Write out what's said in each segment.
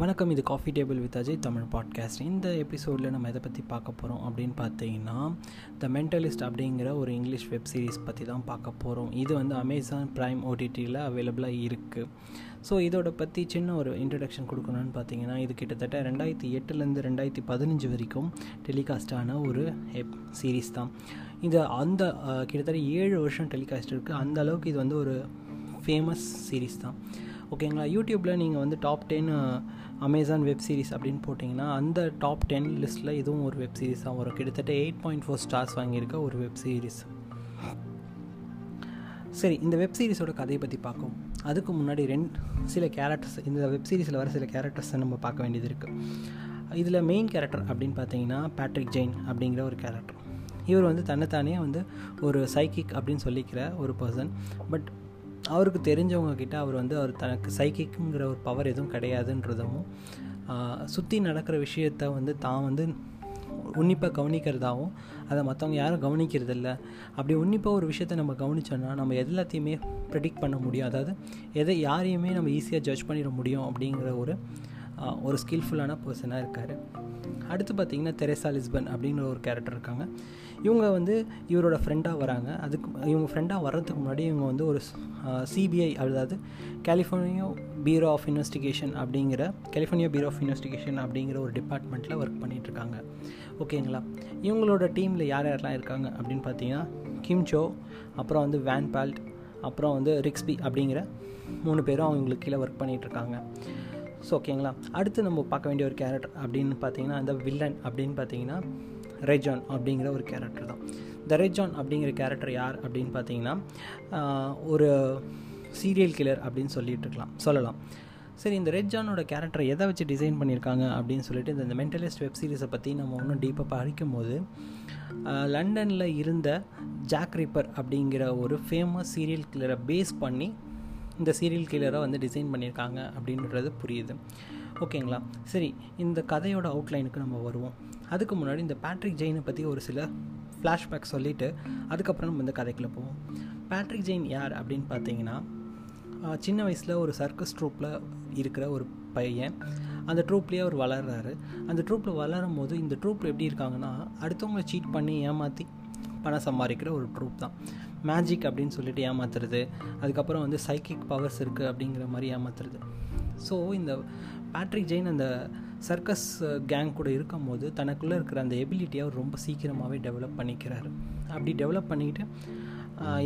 வணக்கம் இது coffee table with Ajay Tamil podcast இந்த எபிசோடில் நம்ம எதை பற்றி பார்க்க போகிறோம் அப்படின்னு பார்த்தீங்கன்னா த மென்டலிஸ்ட் அப்படிங்கிற ஒரு இங்கிலீஷ் வெப் சீரிஸ் பற்றி தான் பார்க்க போகிறோம் இது வந்து அமேசான் ப்ரைம் ஓடிடியில் அவைலபிளாக இருக்குது ஸோ இதோட பற்றி சின்ன ஒரு இன்ட்ரடக்ஷன் கொடுக்கணும்னு பார்த்தீங்கன்னா இது கிட்டத்தட்ட ரெண்டாயிரத்தி எட்டுலேருந்து ரெண்டாயிரத்தி பதினஞ்சு வரைக்கும் டெலிகாஸ்டான ஒரு எப் சீரீஸ் தான். இது அந்த கிட்டத்தட்ட ஏழு வருஷம் டெலிகாஸ்ட் இருக்குது அந்த அளவுக்கு இது வந்து ஒரு ஃபேமஸ் சீரீஸ் தான். ஓகேங்களா யூடியூப்பில் நீங்கள் வந்து top ten Amazon web series அப்படின்னு போட்டிங்கன்னா அந்த டாப் டென் லிஸ்ட்டில் இதுவும் ஒரு வெப் சீரிஸாக வரும். கிட்டத்தட்ட எயிட் பாயிண்ட் ஃபோர் ஸ்டார்ஸ் வாங்கியிருக்க ஒரு வெப் சீரிஸ் சரி இந்த வெப் சீரிஸோட கதையை பற்றி பார்க்கும். அதுக்கு முன்னாடி ரெண்டு சில கேரக்டர்ஸ் இந்த வெப் சீரிஸில் வர சில கேரக்டர்ஸை நம்ம பார்க்க வேண்டியது இருக்குது இதில் மெயின் கேரக்டர் அப்படின்னு பார்த்தீங்கன்னா பேட்ரிக் ஜெயின் அப்படிங்கிற ஒரு கேரக்டர் இவர் வந்து தன்னைத்தானே வந்து ஒரு சைக்கிக் அப்படின்னு சொல்லிக்கிற ஒரு பர்சன் பட் அவருக்கு தெரிஞ்சவங்க கிட்ட அவர் வந்து அவர் தனக்கு சைக்கிக்குங்கிற ஒரு பவர் எதுவும் கிடையாதுன்றதும் சுற்றி நடக்கிற விஷயத்த வந்து தான் வந்து உன்னிப்பாக கவனிக்கிறதாகவும் அதை மற்றவங்க யாரும் கவனிக்கிறதில்ல. அப்படி உன்னிப்பாக ஒரு விஷயத்த நம்ம கவனித்தோன்னா நம்ம எல்லாத்தையுமே ப்ரெடிக்ட் பண்ண முடியும். அதாவது எதை யாரையுமே நம்ம ஈஸியாக ஜட்ஜ் பண்ணிட முடியும் அப்படிங்கிற ஒரு ஒரு ஸ்கில்ஃபுல்லான பர்சனாக இருக்கார். அடுத்து பார்த்திங்கன்னா தெரேசா லிஸ்பன் அப்படிங்கிற ஒரு கேரக்டர் இருக்காங்க. இவங்க வந்து இவரோட ஃப்ரெண்டாக வராங்க. அதுக்கு இவங்க ஃப்ரெண்டாக வர்றதுக்கு முன்னாடி இவங்க வந்து ஒரு சிபிஐ அதாவது கலிஃபோர்னியா பீரோ ஆஃப் இன்வெஸ்டிகேஷன் அப்படிங்கிற கலிஃபோர்னியா பீரோ ஆஃப் இன்வெஸ்டிகேஷன் அப்படிங்கிற ஒரு டிபார்ட்மெண்ட்டில் ஒர்க் பண்ணிகிட்ருக்காங்க ஓகேங்களா இவங்களோட டீமில் யார் யாரெல்லாம் இருக்காங்க அப்படின்னு பார்த்தீங்கன்னா கிம்சோ அப்புறம் வந்து வேன் பால்ட் அப்புறம் வந்து ரிக்ஸ்பி அப்படிங்கிற மூணு பேரும் அவங்களுக்கு கீழே ஒர்க் பண்ணிகிட்ருக்காங்க ஸோ ஓகேங்களா அடுத்து நம்ம பார்க்க வேண்டிய ஒரு கேரக்டர் அப்படின்னு பார்த்தீங்கன்னா அந்த வில்லன் அப்படின்னு பார்த்தீங்கன்னா ரெஜான் அப்படிங்கிற ஒரு கேரக்டர் தான். இந்த ரெஜான் அப்படிங்கிற கேரக்டர் யார் அப்படின்னு பார்த்தீங்கன்னா ஒரு சீரியல் கில்லர் அப்படின்னு சொல்லிட்டு இருக்கலாம். சொல்லலாம். சரி இந்த ரெட் ஜானோட கேரக்டரை எதை வச்சு டிசைன் பண்ணியிருக்காங்க அப்படின்னு சொல்லிட்டு இந்த மென்டலிஸ்ட் வெப் சீரிஸை பற்றி நம்ம இன்னும் டீப்பாக படிக்கும் போது லண்டனில் இருந்த ஜாக் ரிப்பர் அப்படிங்கிற ஒரு ஃபேமஸ் சீரியல் கில்லரை பேஸ் பண்ணி இந்த சீரியல் கில்லரை வந்து டிசைன் பண்ணியிருக்காங்க அப்படின்றது புரியுது. ஓகேங்களா? சரி இந்த கதையோட அவுட்லைனுக்கு நம்ம வருவோம். அதுக்கு முன்னாடி இந்த பேட்ரிக் ஜெயினை பற்றி ஒரு சில ஃப்ளாஷ்பேக் சொல்லிவிட்டு அதுக்கப்புறம் நம்ம இந்த கதைக்குள்ளே போவோம். பேட்ரிக் ஜெயின் யார் அப்படின்னு பார்த்தீங்கன்னா சின்ன வயசில் ஒரு சர்க்கஸ் ட்ரூப்பில் இருக்கிற ஒரு பையன். அந்த ட்ரூப்லேயே அவர் வளர்கிறாரு அந்த ட்ரூப்பில் வளரும் போது இந்த ட்ரூப்பில் எப்படி இருக்காங்கன்னா அடுத்தவங்களை சீட் பண்ணி ஏமாற்றி பணம் சம்பாதிக்கிற ஒரு ட்ரூப் தான். மேஜிக் அப்படின்னு சொல்லிட்டு ஏமாத்துறது. அதுக்கப்புறம் வந்து சைக்கிக் பவர்ஸ் இருக்குது அப்படிங்கிற மாதிரி ஏமாத்துறது. ஸோ இந்த பேட்ரிக் ஜெயின் அந்த சர்க்கஸ் கேங் கூட இருக்கும் போது தனக்குள்ளே இருக்கிற அந்த எபிலிட்டியை அவர் ரொம்ப சீக்கிரமாகவே டெவலப் பண்ணிக்கிறார். அப்படி டெவலப் பண்ணிக்கிட்டு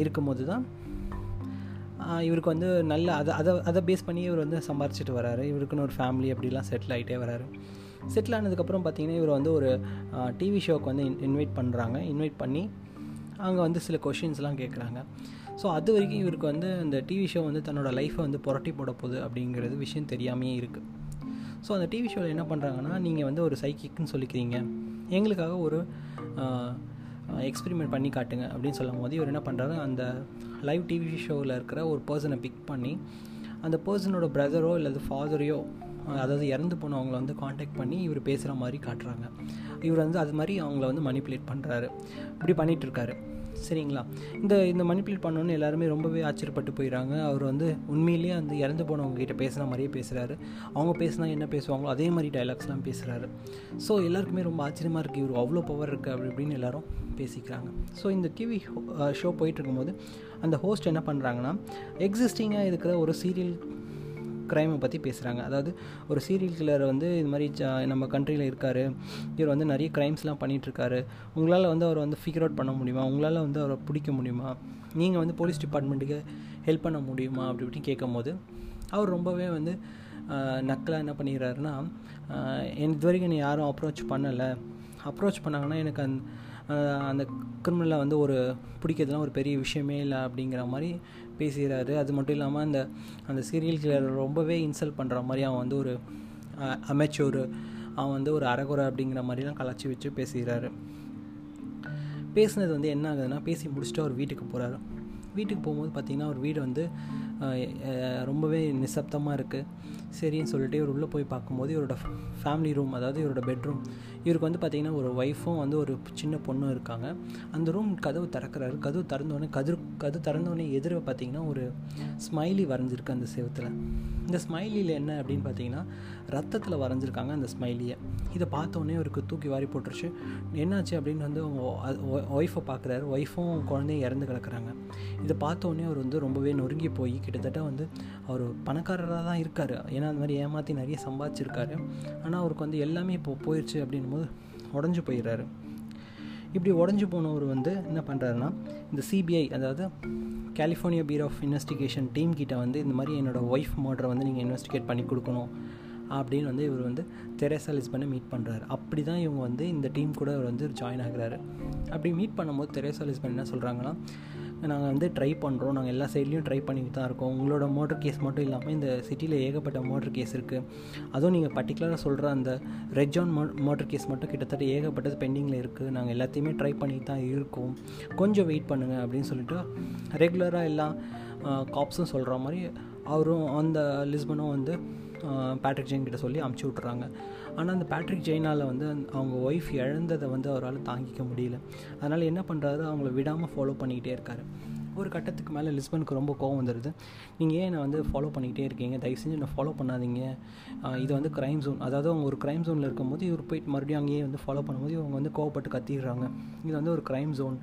இருக்கும்போது தான் இவருக்கு வந்து நல்ல அதை அதை அதை பேஸ் பண்ணி இவர் வந்து சம்பாரிச்சிட்டு வராரு. இவருக்குன்னு ஒரு ஃபேமிலி அப்படிலாம் செட்டில் ஆகிட்டே வராரு. செட்டில் ஆனதுக்கப்புறம் பார்த்தீங்கன்னா இவர் வந்து ஒரு டிவி ஷோக்கு வந்து இன்வைட் பண்ணுறாங்க இன்வைட் பண்ணி அங்கே வந்து சில கொஷின்ஸ்லாம் கேட்குறாங்க ஸோ அது வரைக்கும் இவருக்கு வந்து அந்த டிவி ஷோ வந்து தன்னோட லைஃப்பை வந்து புரட்டி போட போகுது அப்படிங்கிறது விஷயம் தெரியாமையே இருக்குது ஸோ அந்த டிவி ஷோவில் என்ன பண்ணுறாங்கன்னா நீங்கள் வந்து ஒரு சைக்கிக்னு சொல்லிக்கிறீங்க. எங்களுக்காக ஒரு எக்ஸ்பெரிமெண்ட் பண்ணி காட்டுங்க அப்படின்னு சொல்லும் போது இவர் என்ன பண்ணுறாரு அந்த லைவ் டிவி ஷோவில் இருக்கிற ஒரு பர்சனை பிக் பண்ணி அந்த பர்சனோட பிரதரோ இல்லை ஃபாதரையோ அதாவது இறந்து போனவங்களை வந்து காண்டாக்ட் பண்ணி இவர் பேசுகிற மாதிரி காட்டுறாங்க. இவர் வந்து அது மாதிரி அவங்கள வந்து மணிப்புலேட் பண்ணுறாரு இப்படி பண்ணிகிட்ருக்காரு சரிங்களா? இந்த இந்த மணிப்புலேட் பண்ணோன்னு எல்லாருமே ரொம்பவே ஆச்சரியப்பட்டு போயிடறாங்க அவர் வந்து உண்மையிலேயே அந்த இறந்து போனவங்க கிட்ட பேசுகிற மாதிரியே பேசுகிறாரு அவங்க பேசினா என்ன பேசுவாங்களோ அதே மாதிரி டைலாக்ஸ்லாம் பேசுகிறாரு ஸோ எல்லாருக்குமே ரொம்ப ஆச்சரியமாக இருக்குது இவர் அவ்வளோ பவர் இருக்குது அப்படி இப்படின்னு எல்லோரும் பேசிக்கிறாங்க. ஸோ இந்த டிவி ஷோ போயிட்டு இருக்கும்போது அந்த ஹோஸ்ட் என்ன பண்ணுறாங்கன்னா எக்ஸிஸ்டிங்காக இருக்கிற ஒரு சீரியல் க்ரைமை பற்றி பேசுகிறாங்க அதாவது ஒரு சீரியல் கில்லர் வந்து இது மாதிரி நம்ம கண்ட்ரியில் இருக்கார். இவர் வந்து நிறைய க்ரைம்ஸ்லாம் பண்ணிகிட்ருக்காரு உங்களால் வந்து அவரை வந்து ஃபிகர் அவுட் பண்ண முடியுமா? உங்களால் வந்து அவரை பிடிக்க முடியுமா? நீங்கள் வந்து போலீஸ் டிபார்ட்மெண்ட்டுக்கு ஹெல்ப் பண்ண முடியுமா? அப்படி இப்படி கேட்கும் போது அவர் ரொம்பவே வந்து நக்கலாக என்ன பண்ணிடுறாருன்னா என் இது வரைக்கும் என்னை யாரும் அப்ரோச் பண்ணலை. அப்ரோச் பண்ணாங்கன்னா எனக்கு அந் அந்த கிரிமினலை வந்து ஒரு பிடிக்கிறதுலாம் ஒரு பெரிய விஷயமே இல்லை அப்படிங்கிற மாதிரி பேசுகிறாரு. அது மட்டும் இல்லாமல் அந்த அந்த சீரியல் கிளர் ரொம்பவே இன்சல்ட் பண்ணுற மாதிரி அவன் வந்து ஒரு அமைச்சூர் அவன் வந்து ஒரு அறகுறை அப்படிங்கிற மாதிரிலாம் கலாச்சி வச்சு பேசுகிறாரு. பேசுனது வந்து என்ன ஆகுதுன்னா பேசி முடிச்சுட்டு அவர் வீட்டுக்கு போகிறாரு வீட்டுக்கு போகும்போது பார்த்திங்கன்னா அவர் வீடு வந்து ரொம்பவே நிசப்தமாக இருக்குது சரின்னு சொல்லிட்டு இவர் உள்ளே போய் பார்க்கும்போது இவரோட ஃபேமிலி ரூம் அதாவது இவரோட பெட்ரூம் இவருக்கு வந்து பார்த்திங்கன்னா ஒரு ஒய்ஃபும் வந்து ஒரு சின்ன பொண்ணும் இருக்காங்க. அந்த ரூம் கதவு திறக்கிறாரு. கதவு திறந்தோடனே கதிர் கதவு திறந்தோடனே எதிர பார்த்திங்கன்னா ஒரு ஸ்மைலி வரைஞ்சிருக்கு அந்த செவத்தில். இந்த ஸ்மைலியில் என்ன அப்படின்னு பார்த்தீங்கன்னா ரத்தத்தில் வரைஞ்சிருக்காங்க அந்த ஸ்மைலியை இதை பார்த்தோன்னே அவருக்கு தூக்கி வாரி போட்டுருச்சு. என்னாச்சு அப்படின்னு வந்து அவங்க ஒய்ஃபை பார்க்குறாரு. ஒய்ஃபும் குழந்தையும் இறந்து கிடக்குறாங்க. இதை பார்த்தோன்னே அவர் வந்து ரொம்பவே நொறுங்கி போய் கிட்டத்தட்ட வந்து அவர் பணக்காரராக தான் இருக்கார். ஏன்னா அந்த மாதிரி ஏமாற்றி நிறைய சம்பாதிச்சிருக்காரு. ஆனால் அவருக்கு வந்து எல்லாமே இப்போ போயிடுச்சு அப்படின்னும் போது உடஞ்சி போயிடுறாரு. இப்படி உடஞ்சி போனவர் வந்து என்ன பண்ணுறாருன்னா இந்த சிபிஐ அதாவது California bureau of investigation team கிட்ட வந்து இந்த மாதிரி என்னோடய ஒய்ஃப் மர்டரை வந்து நீங்கள் இன்வெஸ்டிகேட் பண்ணி கொடுக்கணும். அப்படின்னு வந்து இவர் வந்து தெரேசா லிஸ்பனை மீட் பண்ணுறாரு அப்படி தான் இவங்க வந்து இந்த டீம் கூட அவர் வந்து ஜாயின் ஆகுறாரு. அப்படி மீட் பண்ணும்போது தெரேசா லிஸ்பன் என்ன சொல்கிறாங்கன்னா நாங்கள் வந்து ட்ரை பண்ணுறோம் நாங்கள் எல்லா சைட்லேயும் ட்ரை பண்ணிட்டு தான் இருக்கோம். உங்களோட மோட்டர் கேஸ் மட்டும் இல்லாமல் இந்த சிட்டியில் ஏகப்பட்ட மோட்டர் கேஸ் இருக்குது அதுவும் நீங்கள் பர்டிகுலராக சொல்கிற அந்த ரெட் ஜான் மோ மோட்டர் கேஸ் மட்டும் கிட்டத்தட்ட ஏகப்பட்டது பெண்டிங்கில் இருக்குது நாங்கள் எல்லாத்தையுமே ட்ரை பண்ணிட்டு தான் இருக்கோம். கொஞ்சம் வெயிட் பண்ணுங்கள் அப்படின்னு சொல்லிட்டு ரெகுலராக எல்லா காப்ஸும் சொல்கிற மாதிரி அவரும் அந்த லிஸ்பனும் வந்து பேட்ரிக் ஜெயின் கிட்ட சொல்லி அமுச்சு விட்றாங்க ஆனால் அந்த பேட்ரிக் ஜெயினால் வந்து அவங்க ஒய்ஃப் இழந்ததை வந்து அவரால் தாங்கிக்க முடியல. அதனால் என்ன பண்ணுறாரு அவங்கள விடாமல் ஃபாலோ பண்ணிக்கிட்டே இருக்கார். ஒரு கட்டத்துக்கு மேலே லிஸ்பனுக்கு ரொம்ப கோவம் வந்துடுது நீங்கள் ஏன் என்னை வந்து ஃபாலோ பண்ணிக்கிட்டே இருக்கீங்க? தயவு செஞ்சு என்னை ஃபாலோ பண்ணாதீங்க. இது வந்து க்ரைம் ஜோன் அதாவது அவங்க ஒரு க்ரைம் ஜோனில் இருக்கும்போது இவர் போயிட்டு மறுபடியும் அங்கேயே வந்து ஃபாலோ பண்ணும்போது இவங்க வந்து கோவப்பட்டு கத்திடுறாங்க. இது வந்து ஒரு க்ரைம் ஜோன்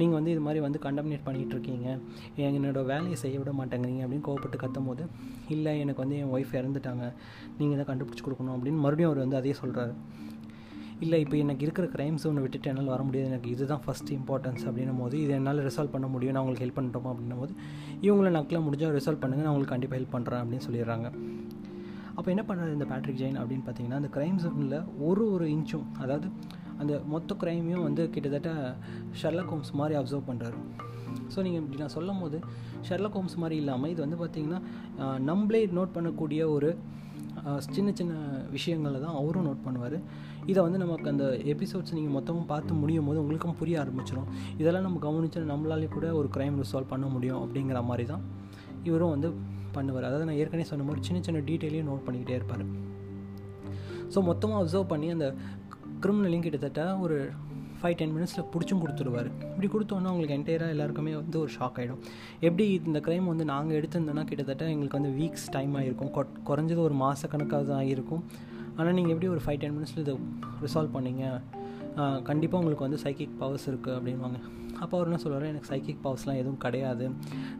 நீங்கள் வந்து இது மாதிரி வந்து கண்டமினேட் பண்ணிகிட்டு இருக்கீங்க. என்னோட வேலையை செய்ய விட மாட்டேங்கிறீங்க அப்படின்னு கோவப்பட்டு கத்தும் போது இல்லை எனக்கு வந்து என் ஒய்ஃப் இறந்துட்டாங்க. நீங்கள் தான் கண்டுபிடிச்சி கொடுக்கணும். அப்படின்னு மறுபடியும் அவர் வந்து அதே சொல்கிறாரு இல்லை இப்போ எனக்கு இருக்கிற க்ரைம் ஜோனை விட்டுட்டு என்னால் வர முடியாது. எனக்கு இதுதான் ஃபஸ்ட் இம்பார்ட்டன்ஸ் அப்படின்னும் போது இது என்னால் ரிசால்வ் பண்ண முடியும். நான் உங்களுக்கு ஹெல்ப் பண்ணுறோமா அப்படின்னும் போது இவங்களை நக்கில் முடிஞ்சால் ரிசால்வ் பண்ணுங்கள் நான் உங்களுக்கு கண்டிப்பாக ஹெல்ப் பண்ணுறேன் அப்படின்னு சொல்லிடுறாங்க. அப்போ என்ன பண்ணுறது இந்த பேட்ரிக் ஜெயின் அப்படின்னு பார்த்தீங்கன்னா அந்த க்ரைம் ஜோனில் ஒரு ஒரு இன்ச்சும் அதாவது அந்த மொத்த க்ரைமையும் வந்து கிட்டத்தட்ட ஷெர்லக் ஹோம்ஸ் மாதிரி அப்சர்வ் பண்ணுறாரு ஸோ நீங்கள் இப்படி நான் சொல்லும் போது ஷெர்லக் ஹோம்ஸ் மாதிரி இல்லாமல் இது வந்து பார்த்திங்கன்னா நம்மளே நோட் பண்ணக்கூடிய ஒரு சின்ன சின்ன விஷயங்களை தான் அவரும் நோட் பண்ணுவார். இதை வந்து நமக்கு அந்த எபிசோட்ஸ் நீங்கள் மொத்தமும் பார்த்து முடியும் போது உங்களுக்கும் புரிய ஆரம்பிச்சிடும் இதெல்லாம் நம்ம கவனிச்சு நம்மளாலே கூட ஒரு க்ரைம் ரிசால்வ் பண்ண முடியும் அப்படிங்கிற மாதிரி தான் இவரும் வந்து பண்ணுவார். அதாவது நான் ஏற்கனவே சொன்ன மாதிரி சின்ன சின்ன டீட்டெயிலையும் நோட் பண்ணிக்கிட்டே இருப்பார். ஸோ மொத்தமாக அப்சர்வ் பண்ணி அந்த கிரிமினலையும் கிட்டத்தட்ட ஒரு ஃபைவ் டென் மினிட்ஸில் பிடிச்சும் கொடுத்துருவார் இப்படி கொடுத்தோன்னா உங்களுக்கு என்டையராக எல்லாருக்குமே வந்து ஒரு ஷாக் ஆகிடும் எப்படி இந்த க்ரைம் வந்து நாங்கள் எடுத்திருந்தோன்னா கிட்டத்தட்ட எங்களுக்கு வந்து வீக்ஸ் டைம் ஆகிருக்கும் குறைஞ்சது ஒரு மாத கணக்காக தான் ஆகிருக்கும் ஆனால் நீங்கள் எப்படி ஒரு ஃபைவ் டென் மினிட்ஸில் இதை ரிசால்வ் பண்ணீங்க? கண்டிப்பாக உங்களுக்கு வந்து சைக்கிக் பவர்ஸ் இருக்குது அப்படின்வாங்க. அப்போ அவர் என்ன சொல்கிறார் எனக்கு சைக்கிக் பவர்ஸ்லாம் எதுவும் கிடையாது.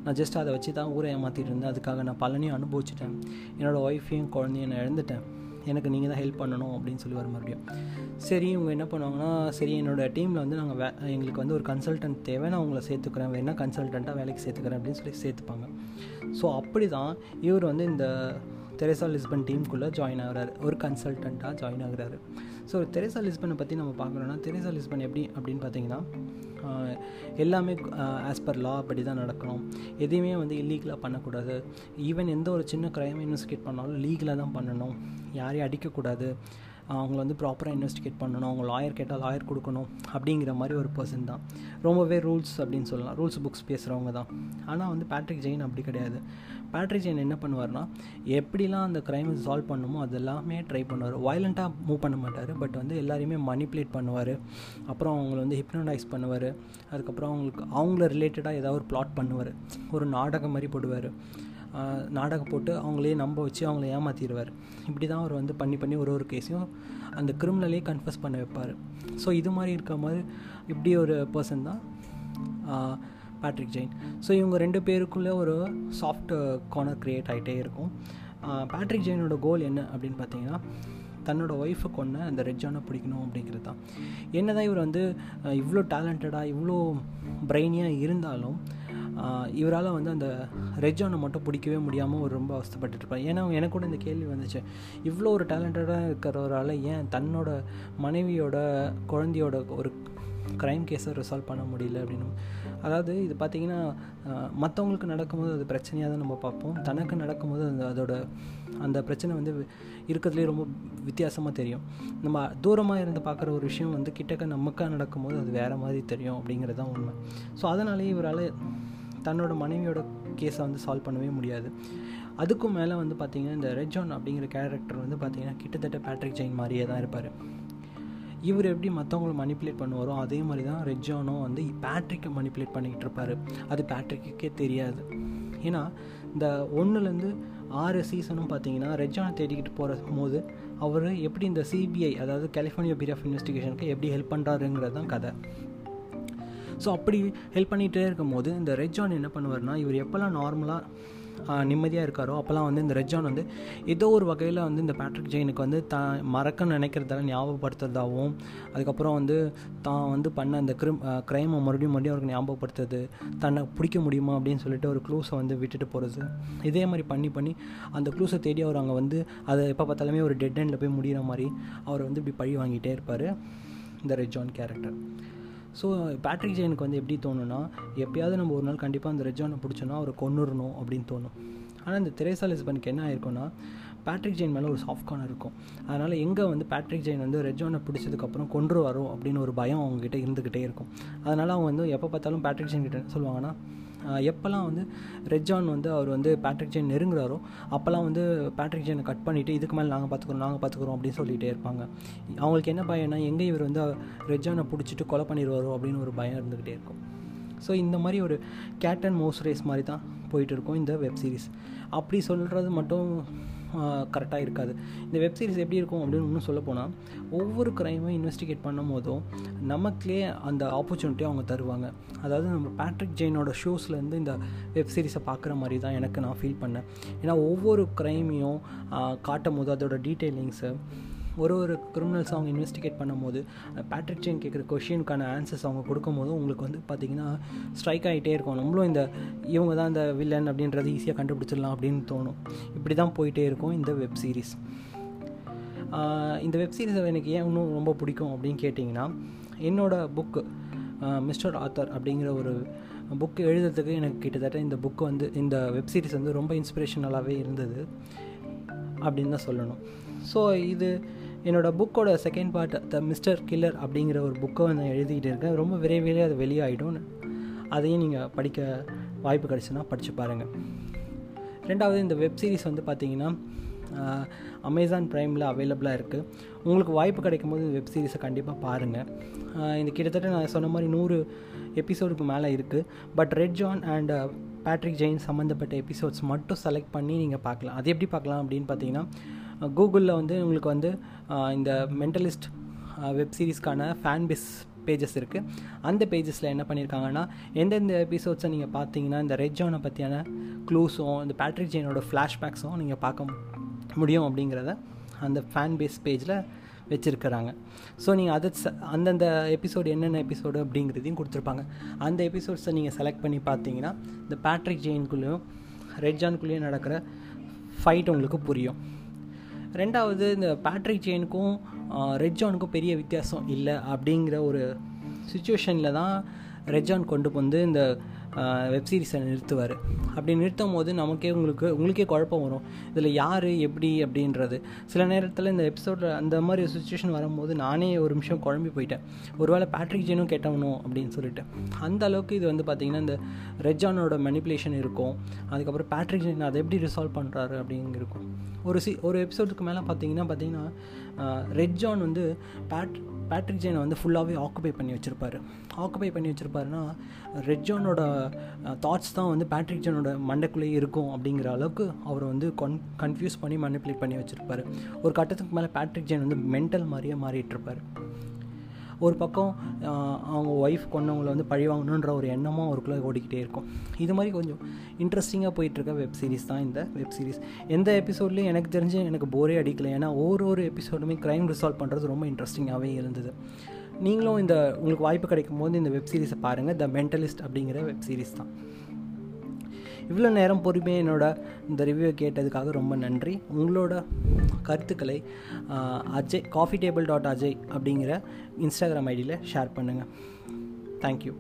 நான் ஜஸ்ட் அதை வச்சு தான் ஊரை ஏமாற்றிட்டு இருந்தேன். அதுக்காக நான் பலனையும் அனுபவிச்சிட்டேன். என்னோடய ஒய்ஃபையும் குழந்தையும் நான் இழந்துட்டேன். எனக்கு நீங்கள் தான் ஹெல்ப் பண்ணணும் அப்படின்னு சொல்லி வர மறுபடியும். சரி இவங்க என்ன பண்ணுவாங்கன்னா சரி என்னோடய டீமில் வந்து நாங்கள் வே எங்களுக்கு வந்து ஒரு கன்சல்டன்ட் தேவை. நான் உங்களை சேர்த்துக்கிறேன். வேணால் கன்சல்டண்ட்டாக வேலைக்கு சேர்த்துக்கிறேன் அப்படின்னு சொல்லி சேர்த்துப்பாங்க. ஸோ அப்படி தான் இவர் வந்து இந்த தெரேசா லிஸ்பன் டீமுக்குள்ளே ஜாயின் ஆகிறாரு. ஒரு கன்சல்டண்ட்டாக ஜாயின் ஆகுறாரு. ஸோ தெரேசா லிஸ்பனை பற்றி நம்ம பார்க்குறோன்னா தெரேசா லிஸ்பன் எப்படி அப்படின்னு பார்த்தீங்கன்னா எல்லாமே ஆஸ் பர் லா அப்படி தான் நடக்கணும். எதையுமே வந்து இல்லீகலாக பண்ணக்கூடாது. ஈவன் எந்த ஒரு சின்ன க்ரைம் இன்வெஸ்டிகேட் பண்ணாலும் லீகலாக தான் பண்ணணும். யாரையும் அடிக்கக்கூடாது. அவங்கள வந்து ப்ராப்பராக இன்வெஸ்டிகேட் பண்ணணும். அவங்க லாயர் கேட்டால் லாயர் கொடுக்கணும். அப்படிங்கிற மாதிரி ஒரு பர்சன் தான். ரொம்பவே ரூல்ஸ் அப்படின்னு சொல்லலாம். ரூல்ஸ் புக்ஸ் பேசுகிறவங்க தான். ஆனால் வந்து பேட்ரிக் ஜெயின் அப்படி கிடையாது. பேட்ரிக் ஜெயின் என்ன பண்ணுவார்னா எப்படிலாம் அந்த க்ரைமை சால்வ் பண்ணுமோ அதெல்லாமே ட்ரை பண்ணுவார். வயலண்ட்டாக மூவ் பண்ண மாட்டார். பட் வந்து எல்லாரையுமே மணிப்புலேட் பண்ணுவார். அப்புறம் அவங்கள வந்து ஹிப்னடைஸ் பண்ணுவார். அதுக்கப்புறம் அவங்களுக்கு அவங்கள ரிலேட்டடாக ஏதாவது ஒரு பிளாட் பண்ணுவார். ஒரு நாடகம் மாதிரி போடுவார். நாடகம் போட்டு அவங்களே நம்ப வச்சு அவங்கள ஏமாற்றிடுவார் இப்படி தான் அவர் வந்து பண்ணி பண்ணி ஒரு ஒரு கேஸையும் அந்த கிரிமினலே கன்ஃபஸ் பண்ண வைப்பார். ஸோ இது மாதிரி இருக்க மாதிரி இப்படி ஒரு பர்சன் தான் பேட்ரிக் ஜெயின் ஸோ இவங்க ரெண்டு பேருக்குள்ளே ஒரு சாஃப்ட் கார்னர் க்ரியேட் ஆகிட்டே இருக்கும். பேட்ரிக் ஜெயினோட கோல் என்ன அப்படின்னு பார்த்தீங்கன்னா தன்னோட ஒய்ஃபை கொண்டு அந்த ரெஜானை பிடிக்கணும் அப்படிங்கிறது தான். என்ன தான் இவர் வந்து இவ்வளோ டேலண்டடாக இவ்வளோ பிரெயினியாக இருந்தாலும் இவரால் வந்து அந்த ரெஜானை மட்டும் பிடிக்கவே முடியாமல் ஒரு ரொம்ப அவஸ்தப்பட்டுருப்பார் ஏன்னா எனக்கு கூட இந்த கேள்வி வந்துச்சு. இவ்வளோ ஒரு டேலண்டடாக இருக்கிறவரால் ஏன் தன்னோட மனைவியோட குழந்தையோட ஒரு க்ரைம் கேஸை ரிசால்வ் பண்ண முடியல அப்படின்னு. அதாவது இது பார்த்திங்கன்னா மற்றவங்களுக்கு நடக்கும்போது அது பிரச்சனையாக தான் நம்ம பார்ப்போம். தனக்கு நடக்கும்போது அந்த அதோட அந்த பிரச்சனை வந்து இருக்கிறதுலே ரொம்ப வித்தியாசமாக தெரியும். நம்ம தூரமாக இருந்து பார்க்குற ஒரு விஷயம் வந்து கிட்டக்க நமக்காக நடக்கும்போது அது வேறு மாதிரி தெரியும் அப்படிங்கிறது தான் உண்மை. ஸோ அதனாலேயே இவரால் தன்னோட மனைவியோட கேஸை வந்து சால்வ் பண்ணவே முடியாது. அதுக்கும் மேலே வந்து பார்த்திங்கன்னா இந்த ரெஜான் அப்படிங்கிற கேரக்டர் வந்து பார்த்திங்கன்னா கிட்டத்தட்ட பேட்ரிக் ஜெயின் மாதிரியே தான் இருப்பார். இவர் எப்படி மற்றவங்கள மணிப்புலேட் பண்ணுவாரோ அதே மாதிரி தான் ரெஜானும் வந்து பேட்ரிக்கை மணிப்புலேட் பண்ணிக்கிட்டு இருப்பார். அது பேட்ரிக்குக்கே தெரியாது. ஏன்னா இந்த ஒன்றுலேருந்து ஆறு சீசனும் பார்த்தீங்கன்னா ரெஜானை தேடிக்கிட்டு போகிற போது அவர் எப்படி இந்த சிபிஐ அதாவது கலிஃபோர்னியா பியூரோ ஆஃப் இன்வெஸ்டிகேஷனுக்கு எப்படி ஹெல்ப் பண்ணுறாருங்கிறது தான் கதை. ஸோ அப்படி ஹெல்ப் பண்ணிகிட்டே இருக்கும் போது இந்த ரெஜான் என்ன பண்ணுவார்னா இவர் எப்போல்லாம் நார்மலாக நிம்மதியாக இருக்காரோ அப்போல்லாம் வந்து இந்த ரெஜான் வந்து ஏதோ ஒரு வகையில் வந்து இந்த பேட்ரிக் ஜெயினுக்கு வந்து தான் மறக்க நினைக்கிறதால ஞாபகப்படுத்துறதாகவும் அதுக்கப்புறம் வந்து தான் வந்து பண்ண அந்த கிரிம் க்ரைமை மறுபடியும் மறுபடியும் அவருக்கு ஞாபகப்படுத்துறது தன்னை பிடிக்க முடியுமா அப்படின்னு சொல்லிட்டு ஒரு க்ளூஸை வந்து விட்டுட்டு போகிறது இதே மாதிரி பண்ணி பண்ணி அந்த க்ளூஸை தேடி அவர் அங்கே வந்து அதை எப்போ பார்த்தாலுமே ஒரு டெட் எண்டில் போய் முடிகிற மாதிரி அவர் வந்து இப்படி பழி வாங்கிட்டே இருப்பார் இந்த Red John character so Patrick ஜெயினுக்கு வந்து எப்படி தோணுன்னா எப்பயாவது நம்ம ஒரு நாள் கண்டிப்பாக அந்த ரெஜானை பிடிச்சோன்னா அவரை கொண்டுடணும் அப்படின்னு தோணும். ஆனால் இந்த தெரேசா லிஸ்பனுக்கு என்ன ஆயிருக்கும்னா பேட்ரிக் ஜெயின் மேலே ஒரு சாஃப்ட் கார்னர் இருக்கும். அதனால் எங்கே வந்து பேட்ரிக் ஜெயின் வந்து ரெஜானை பிடிச்சதுக்கப்புறம் கொன்று வரும் அப்படின்னு ஒரு பயம் அவங்ககிட்ட இருந்துக்கிட்டே இருக்கும். அதனால் அவங்க வந்து எப்போ பார்த்தாலும் பேட்ரிக் ஜெயின் கிட்ட சொல்லுவாங்கன்னா எப்போல்லாம் வந்து ரெஜான் வந்து அவர் வந்து பேட்ரிக் ஜெயின் நெருங்குறாரோ அப்போல்லாம் வந்து பேட்ரிக் ஜெயினை கட் பண்ணிவிட்டு இதுக்கு மேலே நாங்கள் பார்த்துக்குறோம் நாங்கள் பார்த்துக்குறோம் அப்படின்னு சொல்லிகிட்டே இருப்பாங்க. அவங்களுக்கு என்ன பயம்னா எங்கே இவர் வந்து ரெஜானை பிடிச்சிட்டு கொலை பண்ணிடுவாரோ அப்படின்னு ஒரு பயம் இருந்துக்கிட்டே இருக்கும். ஸோ இந்த மாதிரி ஒரு கேட் அண்ட் மோஸ் ரேஸ் மாதிரி தான் போயிட்டு இருக்கும் இந்த வெப் சீரிஸ் அப்படி சொல்கிறது மட்டும் கரெக்டாக இருக்காது. இந்த வெப் சீரிஸ் எப்படி இருக்கும் அப்படின்னு இன்னும் சொல்ல போனால் ஒவ்வொரு க்ரைமும் இன்வெஸ்டிகேட் பண்ணும் போதும் நமக்குலே அந்த ஆப்பர்ச்சுனிட்டி அவங்க தருவாங்க. அதாவது நம்ம பேட்ரிக் ஜெயினோட ஷோஸ்லேருந்து இந்த வெப் சீரிஸை பார்க்குற மாதிரி தான் எனக்கு நான் ஃபீல் பண்ணேன். ஏன்னா ஒவ்வொரு க்ரைமையும் காட்டும் போது அதோட டீட்டெயிலிங்ஸு ஒரு ஒரு கிரிமினல்ஸ் அவங்க இன்வெஸ்டிகேட் பண்ணும்போது பேட்ரிக் செயின் கேட்குற கொஷினுக்கான ஆன்சர்ஸ் அவங்க கொடுக்கும்போது உங்களுக்கு வந்து பார்த்திங்கன்னா ஸ்ட்ரைக் ஆகிட்டே இருக்கும். நம்மளும் இந்த இவங்க தான் இந்த வில்லன் அப்படின்றது ஈஸியாக கண்டுபிடிச்சிடலாம் அப்படின்னு தோணும். இப்படி தான் போயிட்டே இருக்கும் இந்த வெப் சீரிஸ் இந்த வெப் சீரிஸை எனக்கு ஏன் இன்னும் ரொம்ப பிடிக்கும் அப்படின்னு கேட்டிங்கன்னா என்னோடய புக்கு மிஸ்டர் ஆத்தர் அப்படிங்கிற ஒரு புக்கு எழுதுறதுக்கு எனக்கு கிட்டத்தட்ட இந்த புக்கு வந்து இந்த வெப் சீரிஸ் வந்து ரொம்ப இன்ஸ்பிரேஷனலாகவே இருந்தது அப்படின்னு தான் சொல்லணும். ஸோ இது என்னோடய புக்கோட second part the mister killer அப்படிங்கிற ஒரு புக்கை நான் எழுதிக்கிட்டு இருக்கேன். ரொம்ப விரைவிலே அது வெளியாகிடும் அதையும் நீங்கள் படிக்க வாய்ப்பு கிடச்சுன்னா படித்து பாருங்கள் ரெண்டாவது இந்த வெப் சீரிஸ் வந்து பார்த்திங்கன்னா அமேசான் ப்ரைமில் அவைலபிளாக இருக்குது உங்களுக்கு வாய்ப்பு கிடைக்கும் போது வெப் சீரிஸை கண்டிப்பாக பாருங்கள் இந்த கிட்டத்தட்ட நான் சொன்ன மாதிரி நூறு எபிசோடுக்கு மேலே இருக்குது but Red John and Patrick Jane சம்மந்தப்பட்ட எபிசோட்ஸ் மட்டும் செலக்ட் பண்ணி நீங்கள் பார்க்கலாம். அது எப்படி பார்க்கலாம் அப்படின்னு பார்த்தீங்கன்னா கூகுளில் வந்து உங்களுக்கு வந்து இந்த மென்டலிஸ்ட் வெப் சீரிஸ்க்கான ஃபேன் பேஸ் பேஜஸ் இருக்குது அந்த பேஜஸில் என்ன பண்ணியிருக்காங்கன்னா எந்தெந்த எபிசோட்ஸை நீங்கள் பார்த்தீங்கன்னா இந்த ரெட் பற்றியான க்ளூஸும் இந்த பேட்ரிக் ஜெயினோட ஃப்ளாஷ்பேக்ஸும் நீங்கள் பார்க்க முடியும் அப்படிங்கிறத அந்த ஃபேன் பேஸ் பேஜில் வச்சுருக்கிறாங்க. ஸோ நீங்கள் அதை அந்தந்த எபிசோடு என்னென்ன எபிசோடு அப்படிங்கிறதையும் கொடுத்துருப்பாங்க. அந்த எபிசோட்ஸை நீங்கள் செலக்ட் பண்ணி பார்த்தீங்கன்னா இந்த பேட்ரிக் ஜெயின்குள்ளேயும் ரெட் ஜான்குள்ளேயும் நடக்கிற ஃபைட் உங்களுக்கு புரியும். ரெண்டாவது இந்த பேட்ரிக் ஜெயினுக்கும் ரெட் ஜானுக்கும் பெரிய வித்தியாசம் இல்லை அப்படிங்கிற ஒரு சுச்சுவேஷனில் தான் ரெட்ஜான் கொண்டு வந்து இந்த வெப் சீரிஸை நிறுத்துவார். அப்படி நிறுத்தும் போது நமக்கே உங்களுக்கு உங்களுக்கே குழப்பம் வரும். இதில் யார் எப்படி அப்படின்றது. சில நேரத்தில் இந்த எபிசோடில் அந்த மாதிரி சுச்சுவேஷன் வரும்போது நானே ஒரு நிமிஷம் குழம்பி போயிட்டேன். ஒருவேளை பேட்ரிக் ஜெயினும் கேட்டவனும் அப்படின்னு சொல்லிட்டு. அந்த அளவுக்கு இது வந்து பார்த்திங்கன்னா இந்த ரெஜானோட மெனிப்புலேஷன் இருக்கும். அதுக்கப்புறம் பேட்ரிக் ஜெயின் அதை எப்படி ரிசால்வ் பண்ணுறாரு அப்படிங்க இருக்கும். ஒரு சி ஒரு எபிசோடுக்கு மேலே பார்த்தீங்கன்னா பார்த்தீங்கன்னா ரெட் ஜான் வந்து பேட் பேட்ரிக் ஜெயினை வந்து ஃபுல்லாகவே ஆக்குபை பண்ணி வச்சுருப்பாரு. ஆக்குபை பண்ணி வச்சுருப்பாருன்னா ரெட் ஜானோட தாட்ஸ் தான் வந்து பேட்ரிக் ஜானோட மண்டைக்குள்ளேயே இருக்கும் அப்படிங்கிற அளவுக்கு அவரை வந்து கன் கன்ஃபியூஸ் பண்ணி மனிப்புலேட் பண்ணி வச்சுருப்பாரு. ஒரு கட்டத்துக்கு மேலே பேட்ரிக் ஜெயின் வந்து மென்டல் மாதிரியே மாறிட்டுருப்பார் ஒரு பக்கம் அவங்க ஒய்ஃப் கொண்டவங்களை வந்து பழி வாங்கணுன்ற ஒரு எண்ணமும் அவருக்குள்ளே ஓடிக்கிட்டே இருக்கும். இது மாதிரி கொஞ்சம் இன்ட்ரெஸ்டிங்காக போயிட்டுருக்க வெப் சீரிஸ் தான் இந்த வெப் சீரிஸ் எந்த எபிசோட்லேயும் எனக்கு தெரிஞ்சு எனக்கு போரே அடிக்கல. ஏன்னா ஒரு ஒரு எபிசோடுமே க்ரைம் ரிசால்வ் பண்ணுறது ரொம்ப இன்ட்ரெஸ்டிங்காகவே இருந்தது. நீங்களும் இந்த உங்களுக்கு வாய்ப்பு கிடைக்கும் போது இந்த வெப் சீரிஸை பாருங்கள் த மென்டலிஸ்ட் அப்படிங்கிற வெப் சீரிஸ் தான். இவ்வளோ நேரம் பொறுமையாக என்னோட இந்த ரிவ்யூ கேட்டதுக்காக ரொம்ப நன்றி. உங்களோட கருத்துக்களை Ajay coffee table dot Ajay அப்படிங்கிற இன்ஸ்டாகிராம் ஐடியில் ஷேர் பண்ணுங்கள் தேங்க்யூ